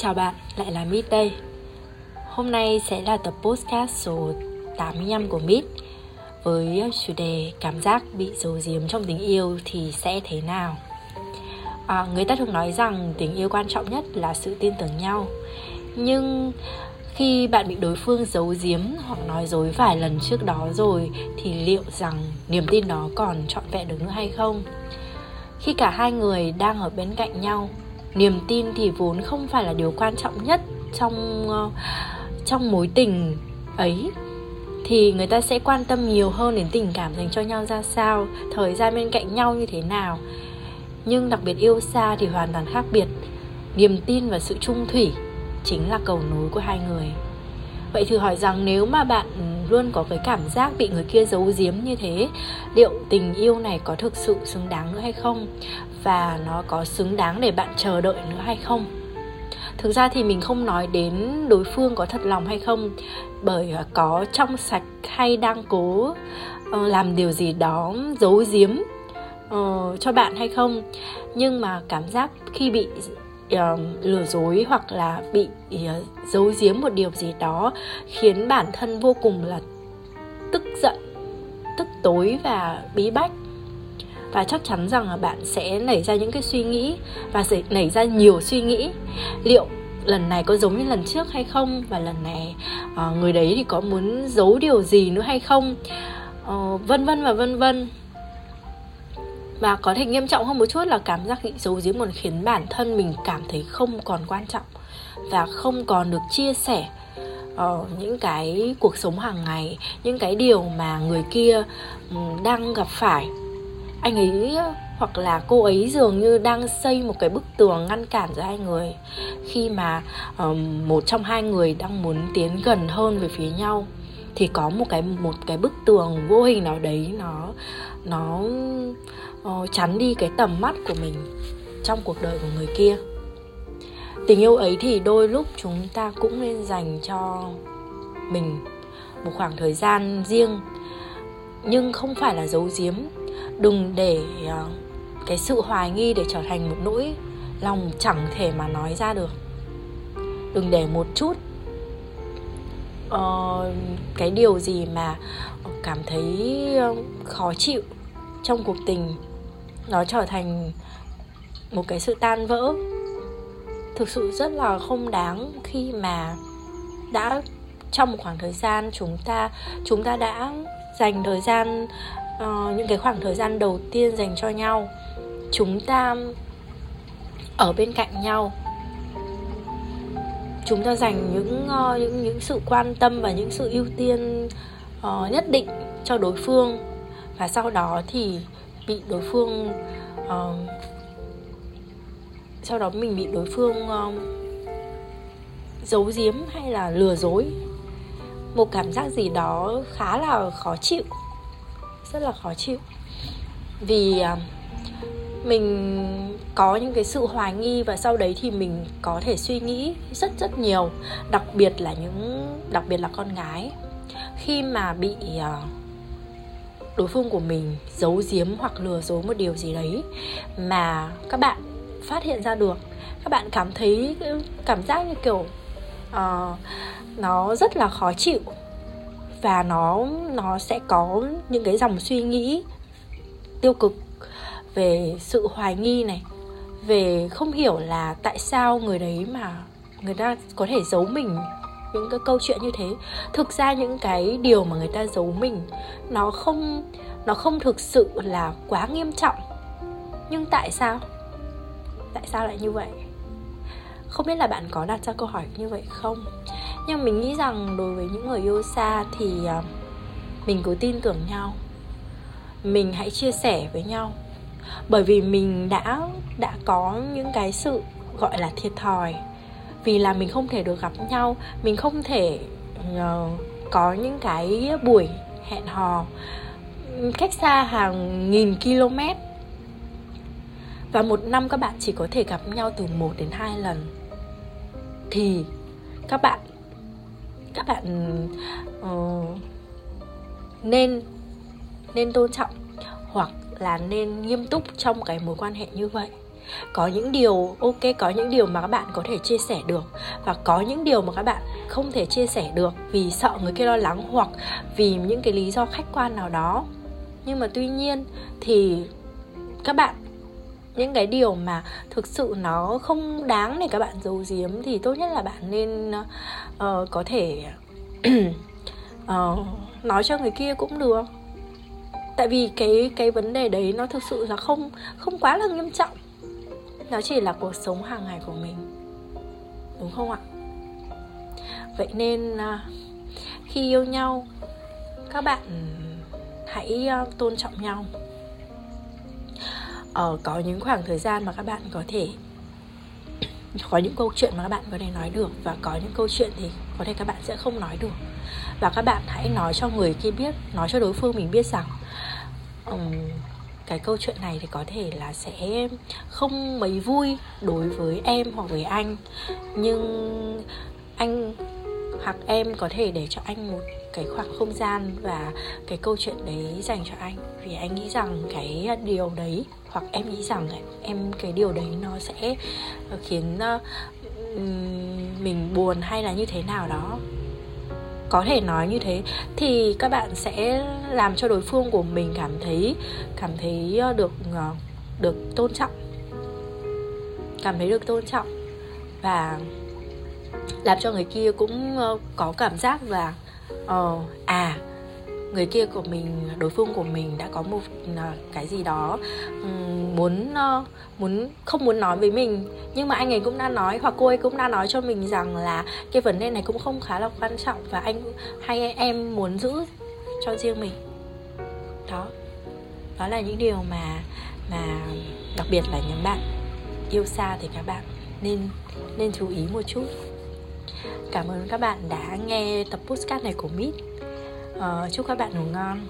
Chào bạn, lại là Mít đây. Hôm nay sẽ là tập podcast số 85 của Mít Với chủ đề cảm giác bị giấu giếm trong tình yêu thì sẽ thế nào? À, Người ta thường nói rằng tình yêu quan trọng nhất là sự tin tưởng nhau. Nhưng khi bạn bị đối phương giấu giếm hoặc nói dối vài lần trước đó rồi Thì liệu rằng niềm tin đó còn trọn vẹn được nữa hay không? Khi cả hai người đang ở bên cạnh nhau niềm tin thì vốn không phải là điều quan trọng nhất trong ờ, trong mối tình ấy. Thì người ta sẽ quan tâm nhiều hơn đến tình cảm dành cho nhau ra sao, thời gian bên cạnh nhau như thế nào. Nhưng đặc biệt yêu xa thì hoàn toàn khác biệt. Niềm tin và sự trung thủy chính là cầu nối của hai người vậy thử hỏi rằng nếu mà bạn luôn có cái cảm giác bị người kia giấu giếm như thế, liệu tình yêu này có thực sự xứng đáng nữa hay không? Và nó có xứng đáng để bạn chờ đợi nữa hay không? Thực ra thì mình không nói đến đối phương có thật lòng hay không, bởi à, có trong sạch hay đang cố ờ, làm điều gì đó giấu giếm ờ, cho bạn hay không. Nhưng mà cảm giác khi bị uh, lừa dối hoặc là bị uh, giấu giếm một điều gì đó khiến bản thân vô cùng là tức giận tức tối và bí bách. Và chắc chắn rằng là bạn sẽ nảy ra những cái suy nghĩ và sẽ nảy ra nhiều suy nghĩ. Liệu lần này có giống như lần trước hay không? Và lần này uh, người đấy thì có muốn giấu điều gì nữa hay không? Uh, vân vân và vân vân và có thể nghiêm trọng hơn một chút là cảm giác bị giấu giếm còn khiến bản thân mình cảm thấy không còn quan trọng và không còn được chia sẻ uh, những cái cuộc sống hàng ngày những cái điều mà người kia ừ, đang gặp phải. Anh ấy hoặc là cô ấy dường như đang xây một cái bức tường ngăn cản giữa hai người khi mà um, một trong hai người đang muốn tiến gần hơn về phía nhau. Thì có một cái một cái bức tường vô hình nào đấy nó nó uh, chắn đi cái tầm mắt của mình trong cuộc đời của người kia. Tình yêu ấy thì đôi lúc chúng ta cũng nên dành cho mình một khoảng thời gian riêng nhưng không phải là giấu giếm. Đừng để uh, cái sự hoài nghi để trở thành một nỗi lòng chẳng thể mà nói ra được. Đừng để một chút uh, cái điều gì mà cảm thấy khó chịu trong cuộc tình nó trở thành một cái sự tan vỡ. Thực sự rất là không đáng khi mà đã trong một khoảng thời gian chúng ta chúng ta đã dành thời gian uh, những cái khoảng thời gian đầu tiên dành cho nhau. Chúng ta ở bên cạnh nhau. Chúng ta dành những uh, những những sự quan tâm và những sự ưu tiên uh, nhất định cho đối phương và sau đó thì bị đối phương uh, sau đó mình bị đối phương uh, giấu giếm hay là lừa dối. Một cảm giác gì đó khá là khó chịu rất là khó chịu. Vì uh, mình có những cái sự hoài nghi và sau đấy thì mình có thể suy nghĩ rất rất nhiều đặc biệt là những đặc biệt là con gái. Khi mà bị uh, đối phương của mình giấu giếm hoặc lừa dối một điều gì đấy mà các bạn phát hiện ra được. Các bạn cảm thấy cảm giác như kiểu uh, nó rất là khó chịu và nó nó sẽ có những cái dòng suy nghĩ tiêu cực về sự hoài nghi này về không hiểu là tại sao người đấy mà người ta có thể giấu mình những cái câu chuyện như thế. Thực ra những cái điều mà người ta giấu mình, nó không nó không thực sự là quá nghiêm trọng. Nhưng tại sao? Tại sao lại như vậy? Không biết là bạn có đặt ra câu hỏi như vậy không? Nhưng mình nghĩ rằng đối với những người yêu xa thì à, mình cứ tin tưởng nhau. Mình hãy chia sẻ với nhau. Bởi vì mình đã đã có những cái sự gọi là thiệt thòi vì là mình không thể được gặp nhau mình không thể uh, có những cái buổi hẹn hò cách xa hàng nghìn km. Và một năm các bạn chỉ có thể gặp nhau từ 1 đến 2 lần. Thì các bạn các bạn uh, nên nên tôn trọng hoặc là nên nghiêm túc trong cái mối quan hệ như vậy có những điều ok có những điều mà các bạn có thể chia sẻ được và có những điều mà các bạn không thể chia sẻ được vì sợ người kia lo lắng hoặc vì những cái lý do khách quan nào đó. Nhưng mà tuy nhiên thì các bạn những cái điều mà thực sự nó không đáng để các bạn giấu giếm thì tốt nhất là bạn nên uh, có thể uh, nói cho người kia cũng được. Tại vì cái cái vấn đề đấy nó thực sự là không không quá là nghiêm trọng nó chỉ là cuộc sống hàng ngày của mình. Đúng không ạ? Vậy nên à, khi yêu nhau các bạn hãy à, tôn trọng nhau. Ờ, có những khoảng thời gian mà các bạn có thể có những câu chuyện mà các bạn có thể nói được và có những câu chuyện thì có thể các bạn sẽ không nói được. Và các bạn hãy nói cho người kia biết nói cho đối phương mình biết rằng um, cái câu chuyện này thì có thể là sẽ không mấy vui đối với em hoặc với anh. Nhưng anh hoặc em có thể để cho anh một cái khoảng không gian và cái câu chuyện đấy dành cho anh. Vì anh nghĩ rằng cái điều đấy hoặc em nghĩ rằng em cái điều đấy nó sẽ khiến uh, mình buồn hay là như thế nào đó có thể nói như thế thì các bạn sẽ làm cho đối phương của mình cảm thấy cảm thấy ờ, được ờ, được tôn trọng. Cảm thấy được tôn trọng và làm cho người kia cũng ờ, có cảm giác và uh, à người kia của mình, đối phương của mình đã có một à, cái gì đó muốn ờ, muốn, không muốn nói với mình. Nhưng mà anh ấy cũng đã nói, hoặc cô ấy cũng đã nói cho mình rằng là cái vấn đề này cũng không khá là quan trọng và anh, hay em muốn giữ cho riêng mình. Đó. Đó là những điều mà mà đặc biệt là những bạn yêu xa thì các bạn nên nên chú ý một chút. Cảm ơn các bạn đã nghe tập podcast này của Mít uh, Chúc các bạn ngủ ngon.